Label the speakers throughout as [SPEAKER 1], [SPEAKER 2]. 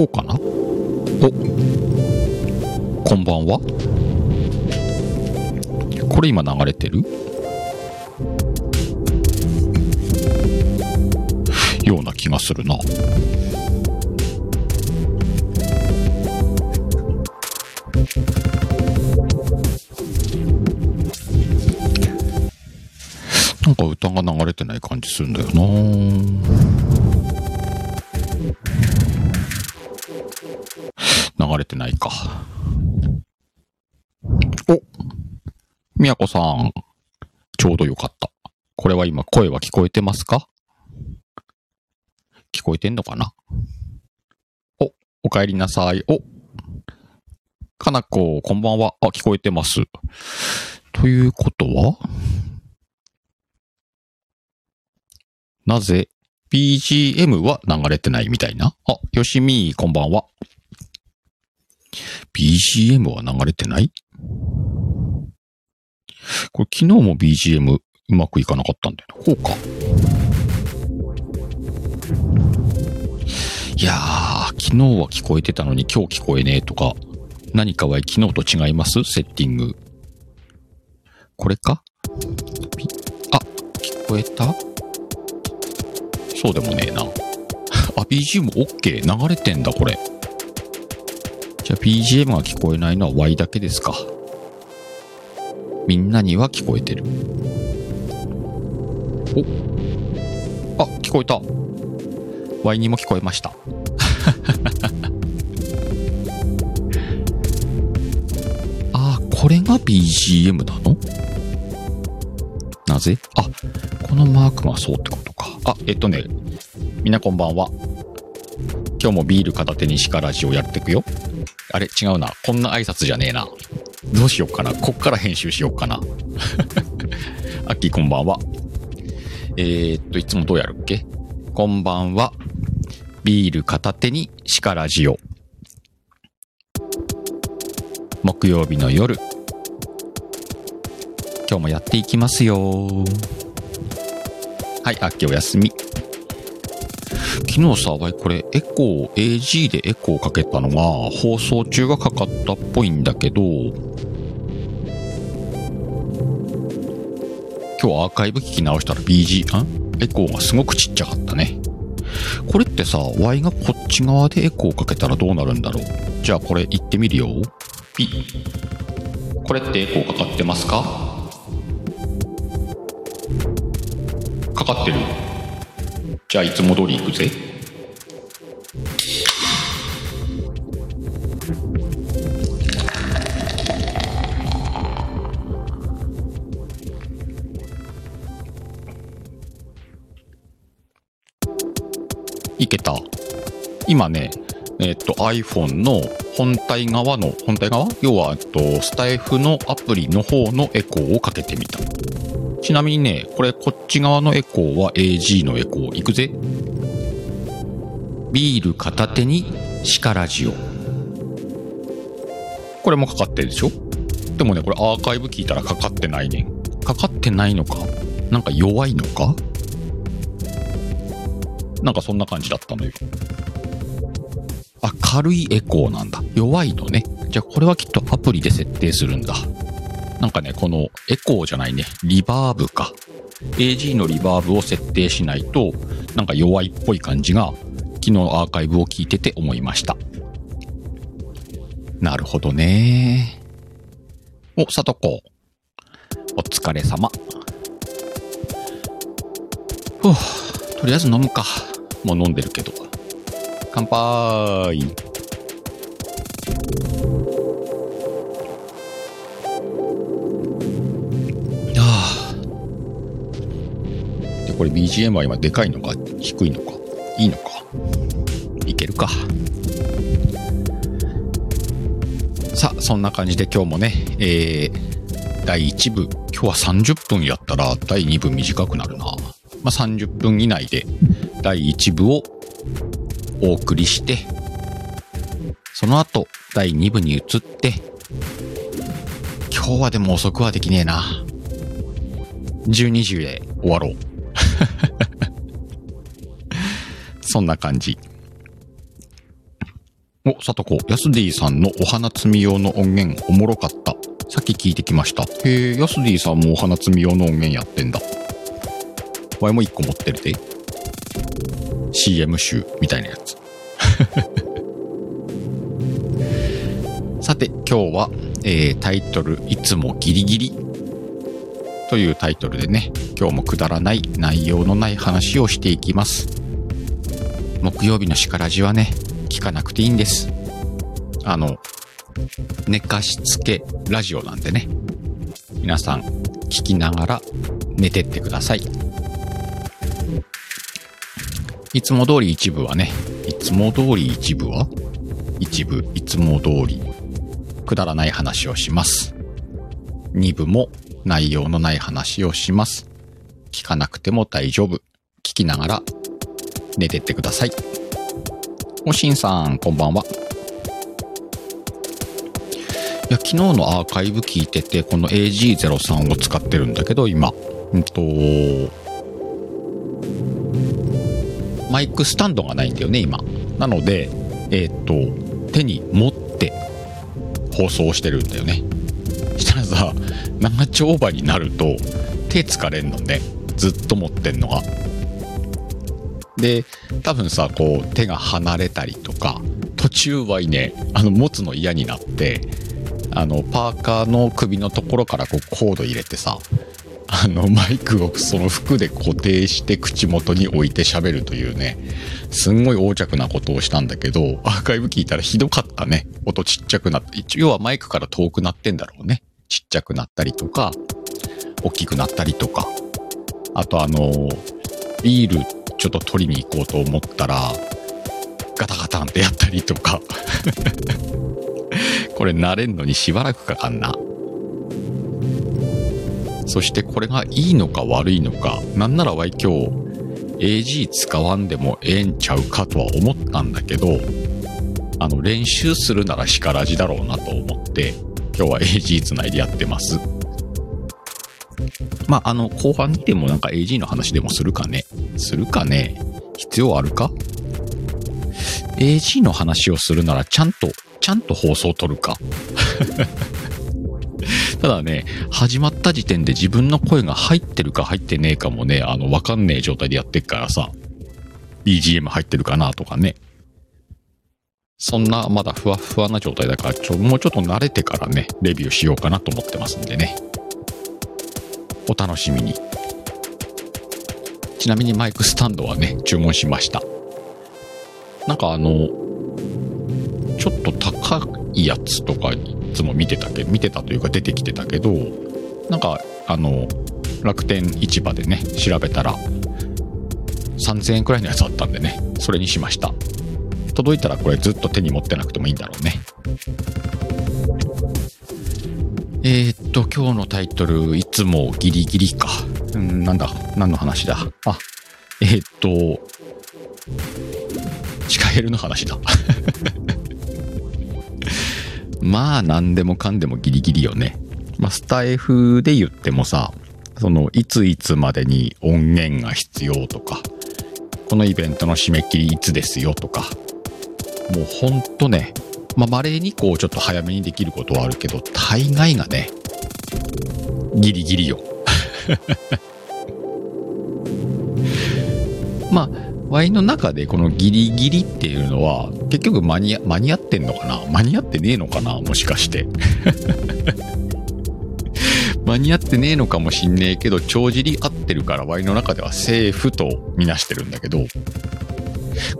[SPEAKER 1] こうかな？お。こんばんは。これ今流れてる？ような気がするな。なんか歌が流れてない感じするんだよな。ないか。おみやこさん。ちょうどよかった。これは今声は聞こえてますか？聞こえてんのかな？お、お帰りなさい。お、かなこ、こんばんは。あ、聞こえてます。ということは？なぜ？BGM は流れてないみたいな？あ、よしみー、こんばんは。BGM は流れてない？これ昨日も BGM うまくいかなかったんだよな。こうか。いやー、昨日は聞こえてたのに今日聞こえねえとか、何かは昨日と違います？セッティング。これか？ピあ、聞こえた？そうでもねえな。あ、BGM OK。流れてんだ、これ。じゃあ BGM が聞こえないのは Y だけですか。みんなには聞こえてる。おあ、聞こえた。Y にも聞こえました。あ、これが BGM なの？なぜ？あ、このマークがそうってことか。あ、えっとね、みんなこんばんは。今日もビール片手にシカラジオやってくよ。あれ違うな。こんな挨拶じゃねえな。どうしよっかな。こっから編集しよっかな。アッキーこんばんは。えー、っと、いつもどうやるっけ？こんばんは。ビール片手にシカラジオ。木曜日の夜。今日もやっていきますよ。はい、あっきお休み。昨日さ、わいこれエコー、AG でエコーかけたのが放送中がかかったっぽいんだけど、今日アーカイブ聞き直したら BG、んエコーがすごくちっちゃかったね。これってさ、Y がこっち側でエコーかけたらどうなるんだろう？じゃあこれ言ってみるよ。ピ。これってエコーかかってますか？かかってる。じゃあいつも通り行くぜ。いけた。今ね、えっと iPhone の本体側の、本体側？要は、えっと、スタイフのアプリの方のエコーをかけてみた。ちなみにね、これこっち側のエコーは AG のエコー。いくぜ。ビール片手にシカラジオ。これもかかってるでしょ？でもね、これアーカイブ聞いたらかかってないねん。かかってないのか？なんか弱いのか？なんかそんな感じだったのよ。あ、軽いエコーなんだ。弱いのね。じゃあこれはきっとアプリで設定するんだ。なんかね、このエコーじゃないね、リバーブか。AG のリバーブを設定しないと、なんか弱いっぽい感じが、昨日アーカイブを聞いてて思いました。なるほどね。お、さとこ。お疲れ様。ふぅ、とりあえず飲むか。もう飲んでるけど。乾杯。これ BGM は今でかいのか低いのかいいのかいけるか。さあ、そんな感じで今日もね、えー、第1部、今日は30分やったら第2部短くなるな。まあ、30分以内で第1部をお送りして、その後第2部に移って、今日はでも遅くはできねえな。12時で終わろう。そんな感じ。お、さとこ、ヤスディさんのお花摘み用の音源おもろかった。さっき聞いてきました。へえ、ヤスディさんもお花摘み用の音源やってんだ。わいも一個持ってるで。CM 集みたいなやつ。さて、今日は、えータイトル、いつもギリギリというタイトルでね、今日もくだらない内容のない話をしていきます。木曜日の叱らじはね、聞かなくていいんです。あの、寝かしつけラジオなんでね、皆さん聞きながら寝てってください。いつも通り一部はね、いつも通り一部は一部、いつも通りくだらない話をします。二部も内容のない話をします。聞かなくても大丈夫。聞きながら寝てってください。おしんさん、こんばんは。いや、昨日のアーカイブ聞いてて、この AG03 を使ってるんだけど、今。うんと、マイクスタンドがないんだよね、今。なので、えっ、と、手に持って放送してるんだよね。したらさ、長丁場になると手疲れんのね。ずっと持ってんのが。で、多分さ、こう手が離れたりとか、途中はいね、あの持つの嫌になって、あの、パーカーの首のところからこうコード入れてさ、あのマイクをその服で固定して口元に置いて喋るというね、すんごい横着なことをしたんだけど、アーカイブ聞いたらひどかったね。音ちっちゃくなって、一応要はマイクから遠くなってんだろうね。ちっちゃくなったりとか、大きくなったりとか。あとあの、ビールちょっと取りに行こうと思ったら、ガタガタンってやったりとか。これ慣れんのにしばらくかかんな。そしてこれがいいのか悪いのか、なんならわい今日 AG 使わんでもええんちゃうかとは思ったんだけど、あの練習するなら叱らじだろうなと思って、今日は AG つないでやってます。まあ、あの、後半にでもなんか AG の話でもするかね？するかね？必要あるか ?AG の話をするならちゃんと、ちゃんと放送を取るか？ただね、始まった時点で自分の声が入ってるか入ってねえかもね、あの、わかんねえ状態でやってっからさ、BGM 入ってるかなとかね。そんな、まだふわふわな状態だから、ちょ、もうちょっと慣れてからね、レビューしようかなと思ってますんでね。お楽しみに。ちなみにマイクスタンドはね、注文しました。なんかあの、ちょっと高いやつとかいつも見てたけど、見てたというか出てきてたけど、なんかあの、楽天市場でね、調べたら、3000円くらいのやつあったんでね、それにしました。届いたらこれずっと手に持ってなくてもいいんだろうね。えー、っと、今日のタイトル、いつもギリギリか。うん、なんだ、何の話だ？あ、えー、っと、シカヘルの話だ。まあ、何でもかんでもギリギリよね。まあ、スタイフで言ってもさ、その、いついつまでに音源が必要とか、このイベントの締め切りいつですよとか、もうほんとね、まあ、稀にこう、ちょっと早めにできることはあるけど、大概がね、ギリギリよ。まあ、ワイの中でこのギリギリっていうのは、結局間に間に合ってんのかな？間に合ってねえのかな？もしかして。間に合ってねえのかもしんねえけど、帳尻合ってるから、ワイの中ではセーフとみなしてるんだけど、こ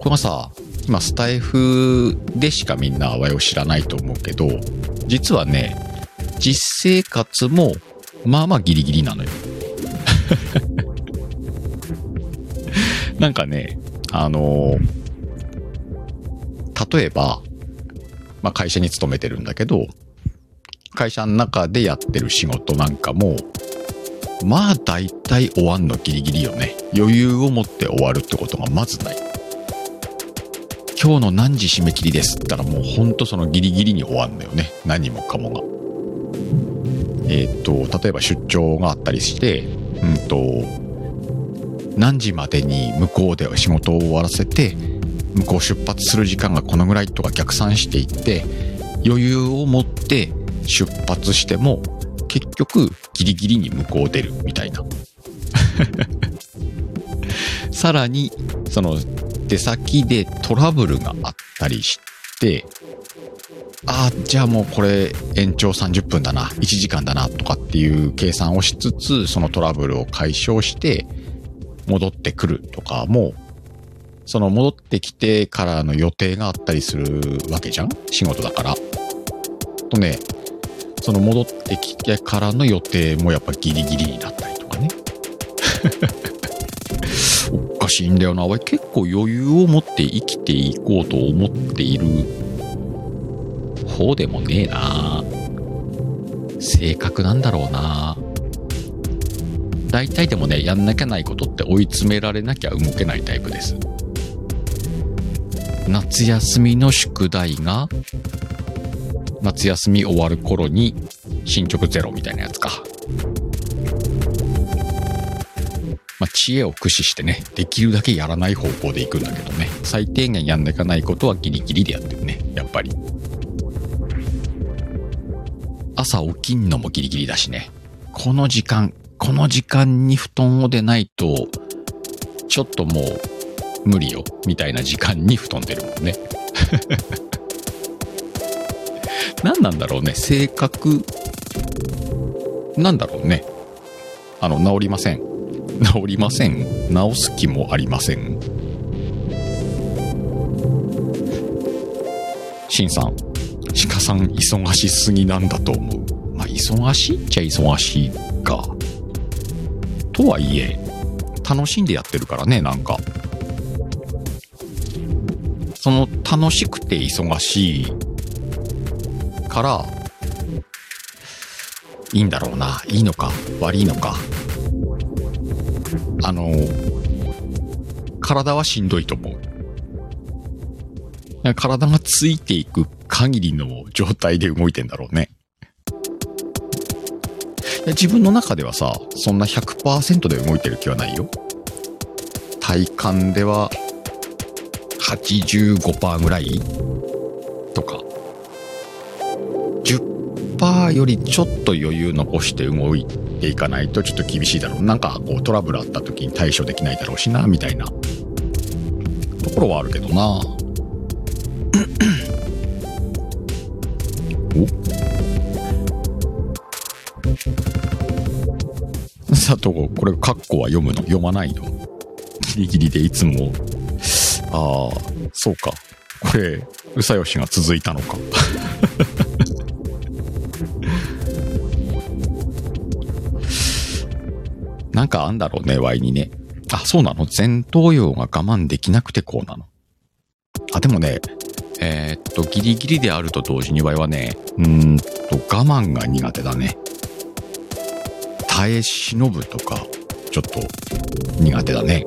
[SPEAKER 1] れがさ、今スタイフでしかみんなワイを知らないと思うけど、実はね、実生活も、まあまあギリギリなのよ。なんかね、あの例えば、まあ会社に勤めてるんだけど、会社の中でやってる仕事なんかも、まあ大体終わんのギリギリよね。余裕を持って終わるってことがまずない。今日の何時締め切りですって言ったらもうほんとそのギリギリに終わんのよね。何もかもが。えーっと、例えば出張があったりして、うんと、何時までに向こうで仕事を終わらせて、向こう出発する時間がこのぐらいとか逆算していって、余裕を持って出発しても、結局ギリギリに向こう出るみたいな。さらに、その出先でトラブルがあったりして、ああ、じゃあもうこれ延長30分だな、1時間だなとかっていう計算をしつつ、そのトラブルを解消して戻ってくるとかも、その戻ってきてからの予定があったりするわけじゃん？仕事だから。とね、その戻ってきてからの予定もやっぱギリギリになったりとかね。おかしいんだよな。俺結構余裕を持って生きていこうと思っている方でもねえな。性格なんだろうな。大体でもね、やんなきゃないことって追い詰められなきゃ動けないタイプです。夏休みの宿題が、夏休み終わる頃に進捗ゼロみたいなやつか。まあ、知恵を駆使してね、できるだけやらない方向で行くんだけどね、最低限やんなきゃないことはギリギリでやってるね、やっぱり。朝起きんのもギリギリだしね。この時間、この時間に布団を出ないと、ちょっともう無理よ、みたいな時間に布団出るもんね。何なんだろうね、性格、なんだろうね。あの、治りません。治りません。治す気もありません。シンさん、鹿さん忙しすぎなんだと思う。まあ、忙しいっちゃ忙しいか。とはいえ、楽しんでやってるからね、なんか。その楽しくて忙しいから、いいんだろうな。いいのか、悪いのか。あの、体はしんどいと思う。体がついていく限りの状態で動いてんだろうね。自分の中ではさ、そんな100%で動いてる気はないよ。体感では85%ぐらいとか。10%よりちょっと余裕残して動いていかないとちょっと厳しいだろう。なんかこうトラブルあった時に対処できないだろうしな、みたいなところはあるけどな。お佐藤、これ、カッコは読むの？読まないの？ギリギリでいつも、ああ、そうか。これ、うさよしが続いたのか。なんかあんだろうね、ワイにね。あ、そうなの？前頭葉が我慢できなくてこうなの。あ、でもね、えーっと、ギリギリであると同時にワイはね、うんと、我慢が苦手だね。耐え忍ぶとか、ちょっと苦手だね。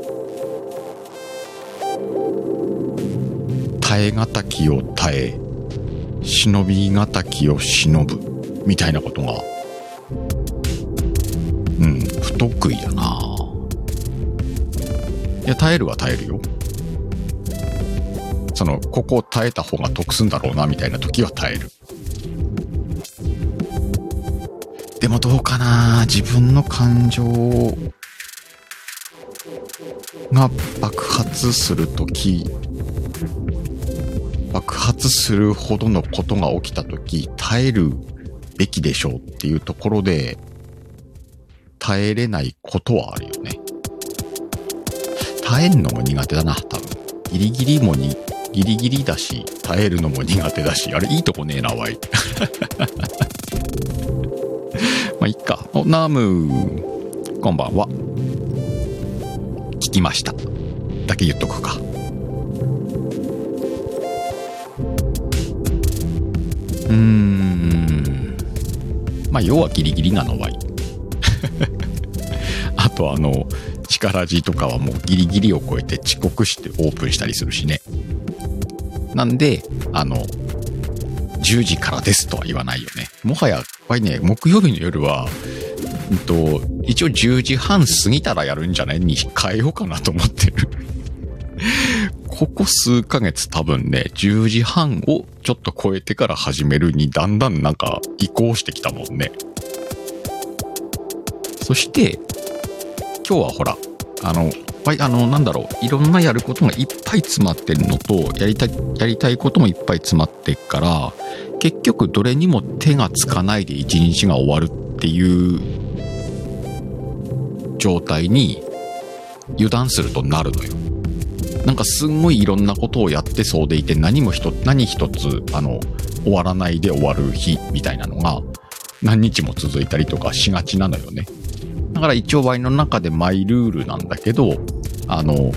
[SPEAKER 1] 耐え難きを耐え、忍び難きを忍ぶ、みたいなことが、うん、不得意だな。いや、耐えるは耐えるよ。その、ここを耐えた方が得すんだろうな、みたいな時は耐える。でもどうかな自分の感情が爆発するとき、爆発するほどのことが起きたとき、耐えるべきでしょうっていうところで、耐えれないことはあるよね。耐えんのも苦手だな、多分。ギリギリもに、ギリギリだし、耐えるのも苦手だし、あれいいとこねえな、わい。まあ、いっか。お、ナムこんばんは。聞きました。だけ言っとくか。うーん。まあ、要はギリギリなのはいい。あとあの、力字とかはもうギリギリを超えて遅刻してオープンしたりするしね。なんで、あの、10時からですとは言わないよね。もはや、やっぱりね、木曜日の夜は、うんと、一応10時半過ぎたらやるんじゃないに変えようかなと思ってる。ここ数ヶ月多分ね、10時半をちょっと超えてから始めるにだんだんなんか移行してきたもんね。そして、今日はほら、あの、はい、あの、なんだろう、いろんなやることがいっぱい詰まってるのと、やりたい、やりたいこともいっぱい詰まってっから、結局どれにも手がつかないで一日が終わるっていう状態に油断するとなるのよ。なんかすんごいいろんなことをやってそうでいて何も一つ、何一つ、あの、終わらないで終わる日みたいなのが何日も続いたりとかしがちなのよね。だから一応ワイの中でマイルールなんだけど、あの、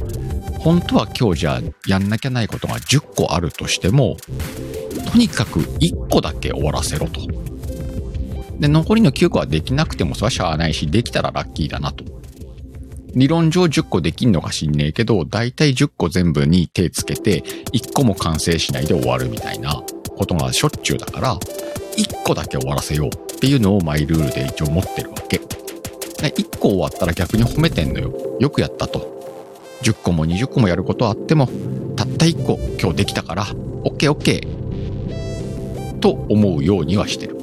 [SPEAKER 1] 本当は今日じゃあやんなきゃないことが10個あるとしても、とにかく1個だけ終わらせろと。で、残りの9個はできなくてもそれはしゃあないし、できたらラッキーだなと。理論上10個できんのか知んねえけど、だいたい10個全部に手つけて、1個も完成しないで終わるみたいなことがしょっちゅうだから、1個だけ終わらせようっていうのをマイルールで一応持ってるわけ。で1個終わったら逆に褒めてんのよ。よくやったと。10個も20個もやることあっても、たった1個今日できたから、OK OK。と思うようにはしてる。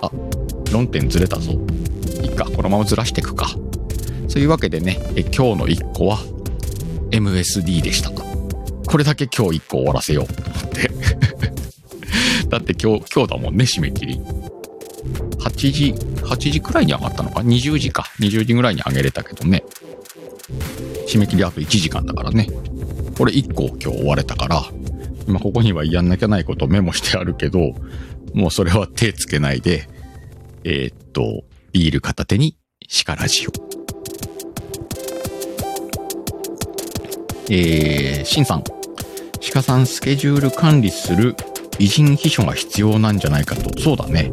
[SPEAKER 1] あ、論点ずれたぞ。いいか、このままずらしていくか。そういうわけでね、え今日の1個は MSD でした。これだけ今日1個終わらせようと思って。だって今日、今日だもんね、締め切り。8時、8時くらいに上がったのか ?20 時か。20時ぐらいに上げれたけどね。締め切りあと1時間だからね。これ1個今日終われたから、今ここにはやんなきゃないことメモしてあるけど、もうそれは手つけないで、えーっと、ビール片手に鹿ラジオ。えー、シンさん。鹿さんスケジュール管理する美人秘書が必要なんじゃないかと。そうだね。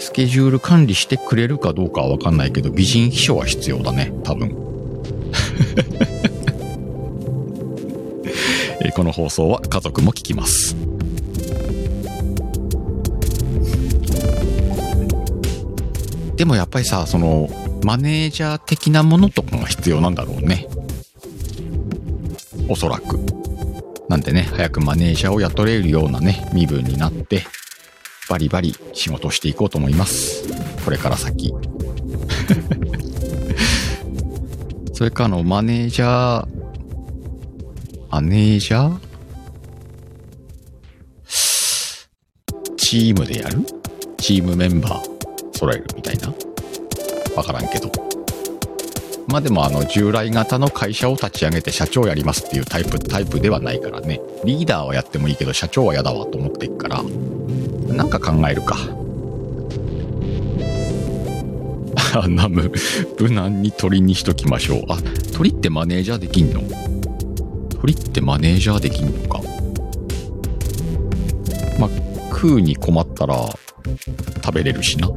[SPEAKER 1] スケジュール管理してくれるかどうかはわかんないけど、美人秘書は必要だね。多分。この放送は家族も聞きます。でもやっぱりさ、その、マネージャー的なものとかが必要なんだろうね。おそらく。なんでね、早くマネージャーを雇れるようなね、身分になって、バリバリ仕事をしていこうと思います。これから先。それかあの、マネージャー、マネージャー？チームでやる？チームメンバー？揃えるみたいな？わからんけど。まあでもあの従来型の会社を立ち上げて社長やりますっていうタイプ、タイプではないからね。リーダーはやってもいいけど社長は嫌だわと思っていくから。なんか考えるか。あ、ナム、無難に鳥にしときましょう。あ、鳥ってマネージャーできんの？鳥ってマネージャーできんのか？まあ、食うに困ったら食べれるしな。オ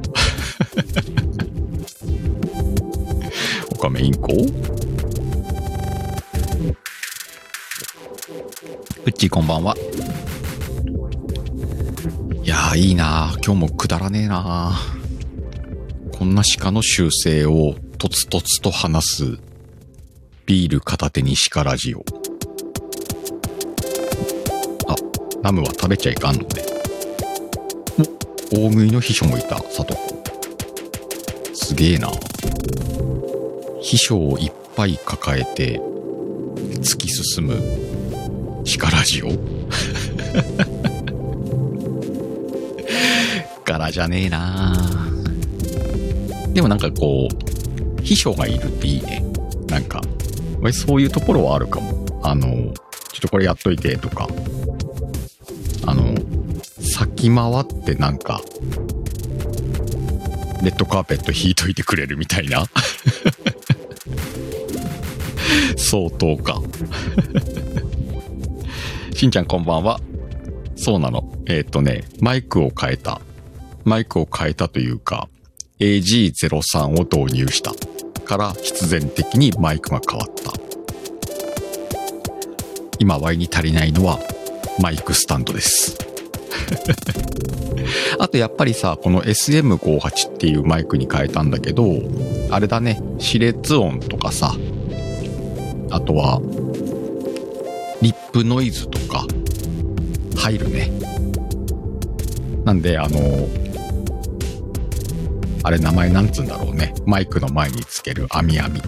[SPEAKER 1] カメインコ？うっちーこんばんは。いやーいいな今日もくだらねえなこんな鹿の習性をとつとつと話すビール片手に鹿ラジオ。あ、ナムは食べちゃいかんのね。お、大食いの秘書もいた、さとこ。すげえな。秘書をいっぱい抱えて突き進む鹿ラジオ？柄じゃねえなでもなんかこう、秘書がいるっていいね。なんか、俺そういうところはあるかも。あの、ちょっとこれやっといてとか、あの、先回ってなんか、レッドカーペット引いといてくれるみたいな。相当か。しんちゃんこんばんは。そうなの。えーっ、とね、マイクを変えた。マイクを変えたというか、AG03 を導入した。から必然的にマイクが変わった。今 Y に足りないのはマイクスタンドです。あとやっぱりさ、この SM58 っていうマイクに変えたんだけど、あれだね、歯列音とかさ、あとは、リップノイズとか入るね。なんで、あの、あれ名前なんつうんだろうね。マイクの前につける網網。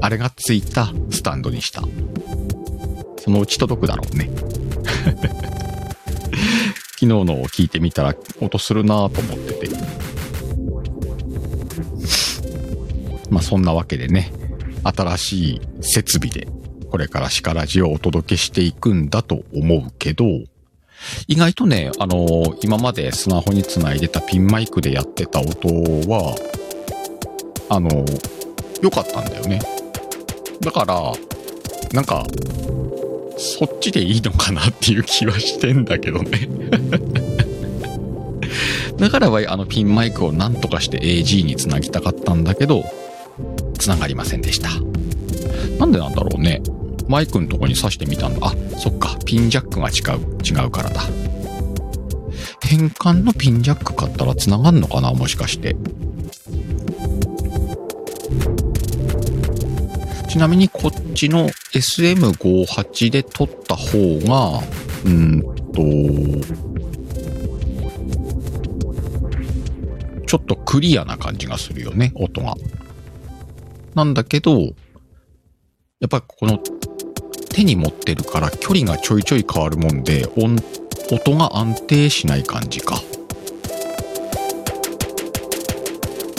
[SPEAKER 1] あれがついたスタンドにした。そのうち届くだろうね。昨日のを聞いてみたら音するなと思ってて。まあそんなわけでね、新しい設備でこれからシカラジをお届けしていくんだと思うけど、意外とね、あのー、今までスマホにつないでたピンマイクでやってた音は、あのー、良かったんだよね。だから、なんか、そっちでいいのかなっていう気はしてんだけどね だからはあのピンマイクをなんとかして AG につなぎたかったんだけど、つながりませんでした。なんでなんだろうね。マイクのとこに挿してみたんだ。あ、そっか。ピンジャックが違う、違うからだ。変換のピンジャック買ったら繋がんのかな？もしかして。ちなみにこっちの SM58 で撮った方が、うんと、ちょっとクリアな感じがするよね、音が。なんだけど、やっぱりこの手に持ってるから距離がちょいちょい変わるもんで音音が安定しない感じか。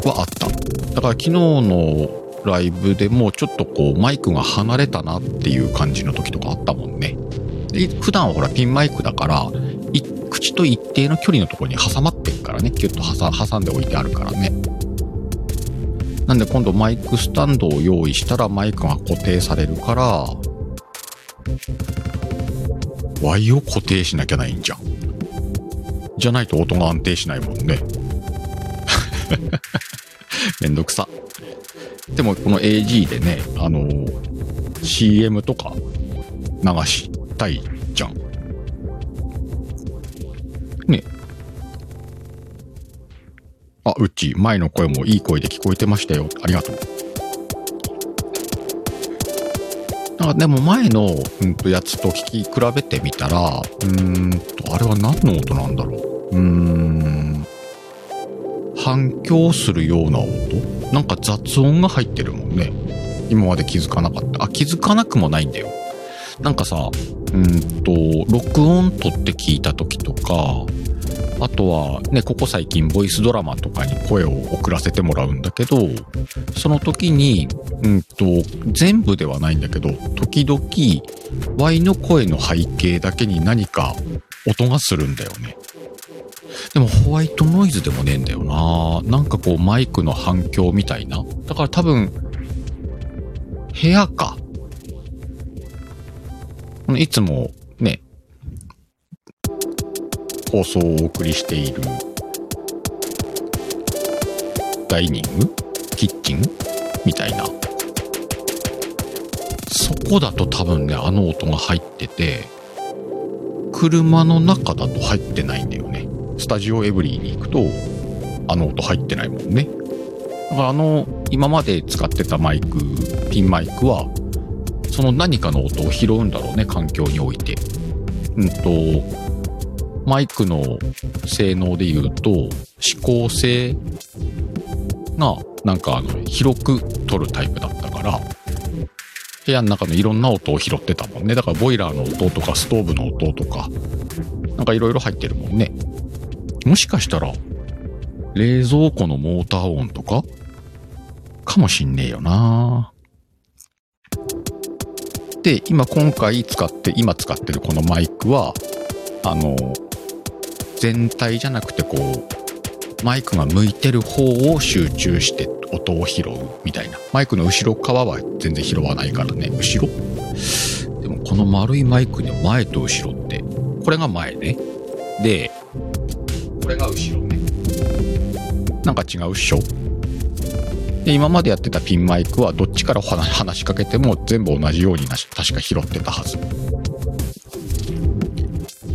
[SPEAKER 1] はあった。だから昨日のライブでもちょっとこうマイクが離れたなっていう感じの時とかあったもんね。で普段はほらピンマイクだから口と一定の距離のところに挟まってるからね。キュッと挟んでおいてあるからね。なんで今度マイクスタンドを用意したらマイクが固定されるから、Y を固定しなきゃないんじゃん。じゃないと音が安定しないもんね。めんどくさ。でもこの AG でね、あのー、CM とか流したいじゃん。ね。あ、うっち、前の声もいい声で聞こえてましたよ。ありがとう。なんかでも前の、うんと、やつと聞き比べてみたら、うーんと、あれは何の音なんだろう。うん。反響するような音？なんか雑音が入ってるもんね。今まで気づかなかった。あ、気づかなくもないんだよ。なんかさ、うんと、録音取って聞いた時とか、あとはね、ここ最近ボイスドラマとかに声を送らせてもらうんだけど、その時に、うんと、全部ではないんだけど、時々、Y の声の背景だけに何か音がするんだよね。でもホワイトノイズでもねえんだよななんかこうマイクの反響みたいな。だから多分、部屋か。いつも、放送をお送りしているダイニング？キッチン？みたいな。そこだと多分ね、あの音が入ってて、車の中だと入ってないんだよね。スタジオエブリーに行くと、あの音入ってないもんね。だからあの、今まで使ってたマイク、ピンマイクは、その何かの音を拾うんだろうね、環境において。うんと、マイクの性能で言うと、指向性が、なんかあの、広く取るタイプだったから、部屋の中のいろんな音を拾ってたもんね。だからボイラーの音とかストーブの音とか、なんかいろいろ入ってるもんね。もしかしたら、冷蔵庫のモーター音とかかもしんねえよなで、今今回使って、今使ってるこのマイクは、あの、全体じゃなくてこうマイクが向いてる方を集中して音を拾うみたいな。マイクの後ろ側は全然拾わないからね。後ろ？でもこの丸いマイクの前と後ろってこれが前ね。でこれが後ろね。なんか違うっしょ。で今までやってたピンマイクはどっちから話しかけても全部同じように確か拾ってたはず。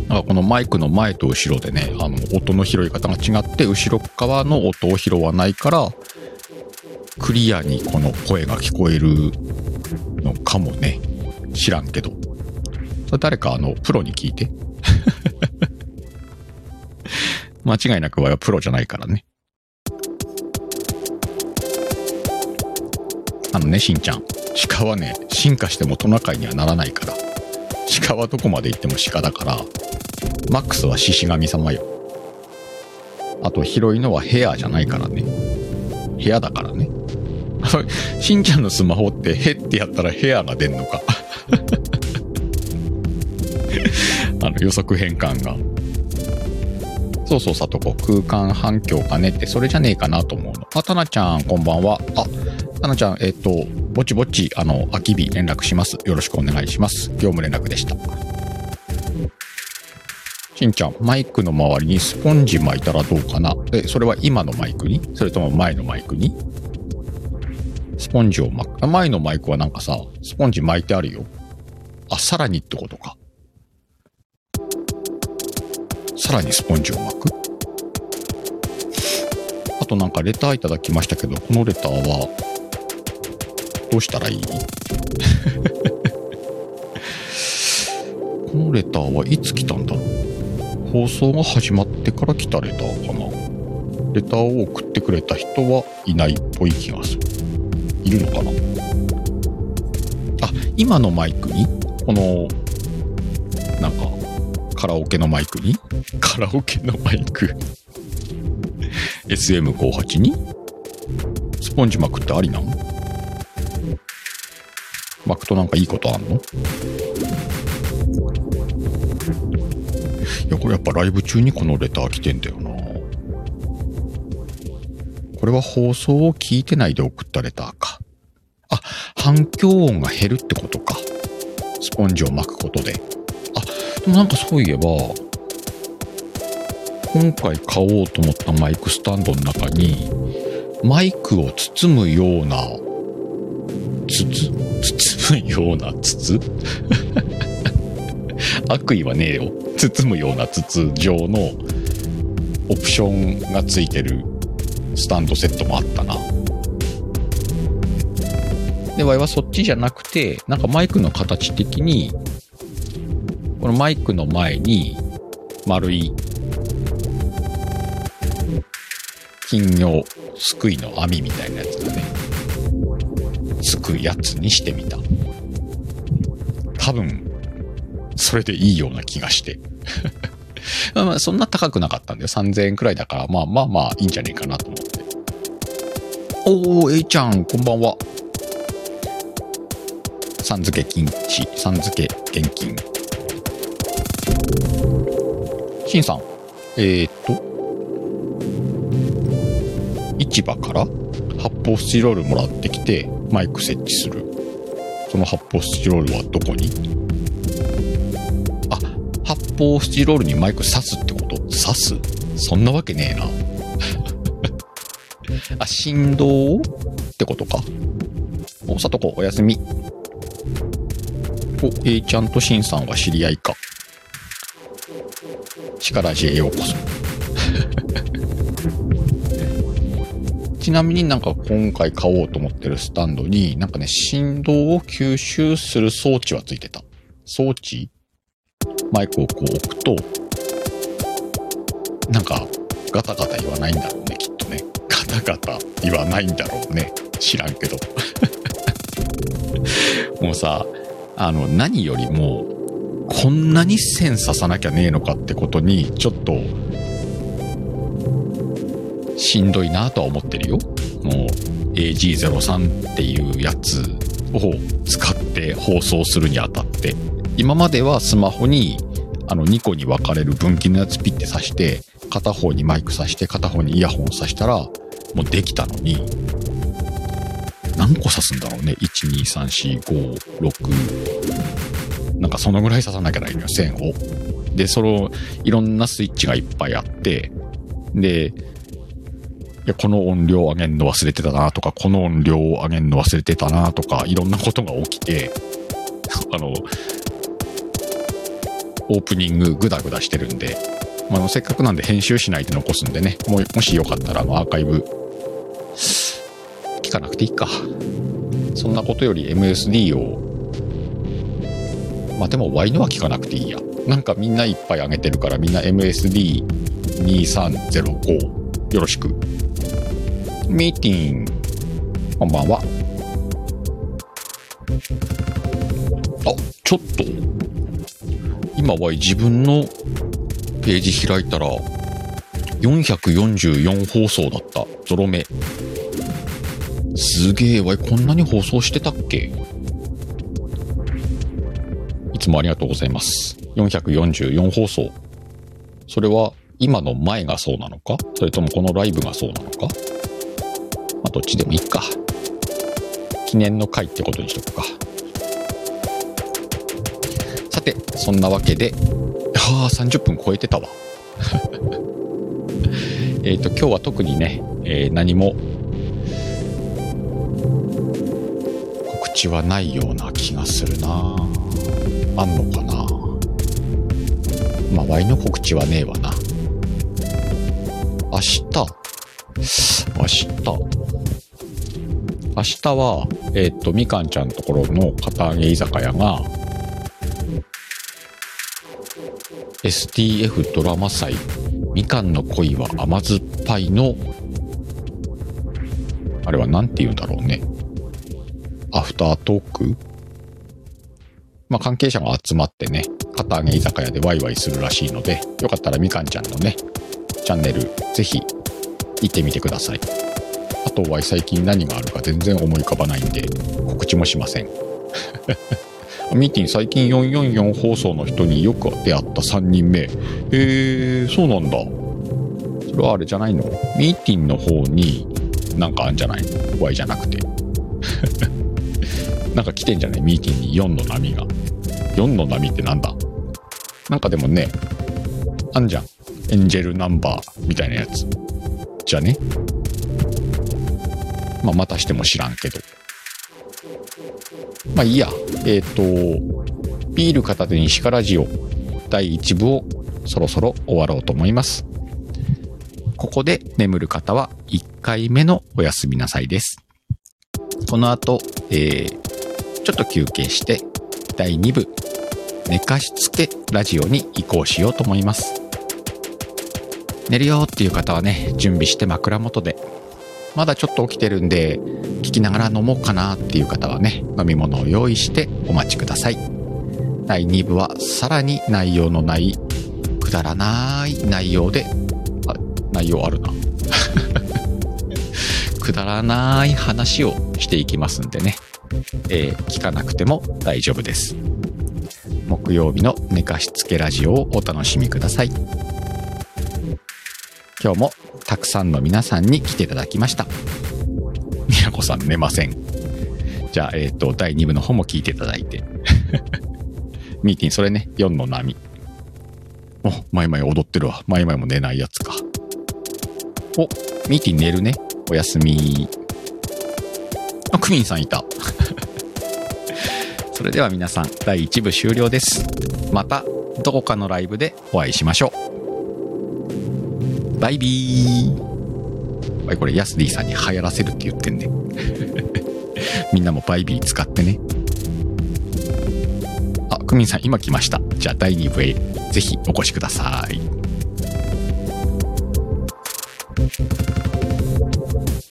[SPEAKER 1] だかこのマイクの前と後ろでね、あの、音の拾い方が違って、後ろ側の音を拾わないから、クリアにこの声が聞こえるのかもね。知らんけど。れ誰かあの、プロに聞いて。間違いなくはプロじゃないからね。あのね、しんちゃん。鹿はね、進化してもトナカイにはならないから。鹿はどこまで行っても鹿だから、マックスは獅子神様よ。あと広いのはヘアじゃないからね。部屋だからね。しんちゃんのスマホってヘってやったらヘアが出んのか。あの予測変換が。そうそう、さとこ、空間反響かねって、それじゃねえかなと思うの。あ、たなちゃん、こんばんは。あ、たなちゃん、えっ、と、ぼちぼち、あの、空き日連絡します。よろしくお願いします。業務連絡でした。しんちゃん、マイクの周りにスポンジ巻いたらどうかな？え、それは今のマイクに？それとも前のマイクに？スポンジを巻く。前のマイクはなんかさ、スポンジ巻いてあるよ。あ、さらにってことか。さらにスポンジを巻く？あとなんかレターいただきましたけど、このレターは、どうしたらいい？このレターはいつ来たんだろう？放送が始まってから来たレターかな。レターを送ってくれた人はいないっぽい気がする。いるのかな？あ、今のマイクに？この、なんか、カラオケのマイクに？カラオケのマイク。SM58 に？スポンジ巻くってありなん？巻くとなんかいいことあんの？これやっぱライブ中にこのレター来てんだよな。これは放送を聞いてないで送ったレターか。あ、反響音が減るってことか。スポンジを巻くことで。あ、でもなんかそういえば、今回買おうと思ったマイクスタンドの中に、マイクを包むような、筒包むような筒 悪意はねえよ。包むような筒状のオプションがついてるスタンドセットもあったな。で、ワイはそっちじゃなくて、なんかマイクの形的に、このマイクの前に丸い金魚すくいの網みたいなやつがね、つくやつにしてみた。多分、それでいいような気がして。まあ、そんな高くなかったんだよ。3000円くらいだから、まあまあまあいいんじゃねえかなと思って。おー、えいちゃん、こんばんは。さん付け金地、さん付け現金。しんさん、えー、っと、市場から発泡スチロールもらってきて、マイク設置する。その発泡スチロールはどこに、発泡スチロールにマイク刺すってこと？刺す？そんなわけねえな。あ、振動？ってことか。お、さとこ、おやすみ。お、A ちゃんとしんさんは知り合いか。力地へようこそ。ちなみになんか今回買おうと思ってるスタンドに、なんかね、振動を吸収する装置はついてた。装置？マイクをこう置くと、なんかガタガタ言わないんだろうね、きっとね。ガタガタ言わないんだろうね。知らんけど。もうさ、あの、何よりも、こんなに線刺さなきゃねえのかってことに、ちょっと、しんどいなとは思ってるよ。もう AG03 っていうやつを使って放送するにあたって。今まではスマホにあの2個に分かれる分岐のやつピッて挿して、片方にマイク挿して片方にイヤホン挿したらもうできたのに、何個挿すんだろうね？1、2、3、4、5、6。なんかそのぐらい刺さなきゃないのよ、線を。で、その、いろんなスイッチがいっぱいあって、で、いや、この音量を上げんの忘れてたなとか、この音量を上げんの忘れてたなとか、いろんなことが起きて、あの、オープニンググダグダしてるんで、まあ、せっかくなんで編集しないで残すんでね、ももしよかったらアーカイブ聞かなくていいか。そんなことより MSD をまあでも Y のは聞かなくていいや。なんかみんないっぱいあげてるからみんな MSD2305 よろしく。ミーティン、こんばんは。あ、ちょっと。今は自分のページ開いたら、444放送だった。ゾロ目。すげえわい、こんなに放送してたっけ？いつもありがとうございます。444放送。それは今の前がそうなのか？それともこのライブがそうなのか？まあ、どっちでもいいか。記念の回ってことにしとくか。て、そんなわけで、はあ、30分超えてたわ。えっと、今日は特にね、えー何も告知はないような気がするなあんのかなまあ、ワイの告知はねえわな。明日、明日、明日は、えっ、と、みかんちゃんのところの片揚げ居酒屋が、STF ドラマ祭、みかんの恋は甘酸っぱいの、あれはなんて言うんだろうね。アフタートーク？まあ、関係者が集まってね、片揚げ居酒屋でワイワイするらしいので、よかったらみかんちゃんのね、チャンネル、ぜひ、行ってみてください。あとは最近何があるか全然思い浮かばないんで、告知もしません。ミーティン最近444放送の人によく出会った3人目。へえ、そうなんだ。それはあれじゃないの？ミーティンの方になんかあんじゃない？の ?Y じゃなくて。なんか来てんじゃない？ミーティンに4の波が。4の波ってなんだ？なんかでもね、あんじゃん。エンジェルナンバーみたいなやつ。じゃね？まあ、またしても知らんけど。まあいいや。えっ、と、ビール片手にシカラジオ第1部をそろそろ終わろうと思います。ここで眠る方は1回目のおやすみなさいです。この後、えーちょっと休憩して第2部寝かしつけラジオに移行しようと思います。寝るよっていう方はね、準備して枕元で。まだちょっと起きてるんで、聞きながら飲もうかなっていう方はね、飲み物を用意してお待ちください。第2部はさらに内容のない、くだらない内容で、あ、内容あるな。くだらない話をしていきますんでね、えー聞かなくても大丈夫です。木曜日の寝かしつけラジオをお楽しみください。今日もたくさんの皆さんに来ていただきました。みやこさん寝ません。じゃあ、えっ、と、第2部の方も聞いていただいて。ミーティン、それね、4の波。お、マイマイ踊ってるわ。マイマイも寝ないやつか。お、ミーティン寝るね。おやすみ。あ、クミンさんいた。それでは皆さん、第1部終了です。また、どこかのライブでお会いしましょう。バイビー。おい、これ、ヤスディさんに流行らせるって言ってんね。みんなもバイビー使ってね。あ、クミンさん今来ました。じゃあ第2部へぜひお越しください。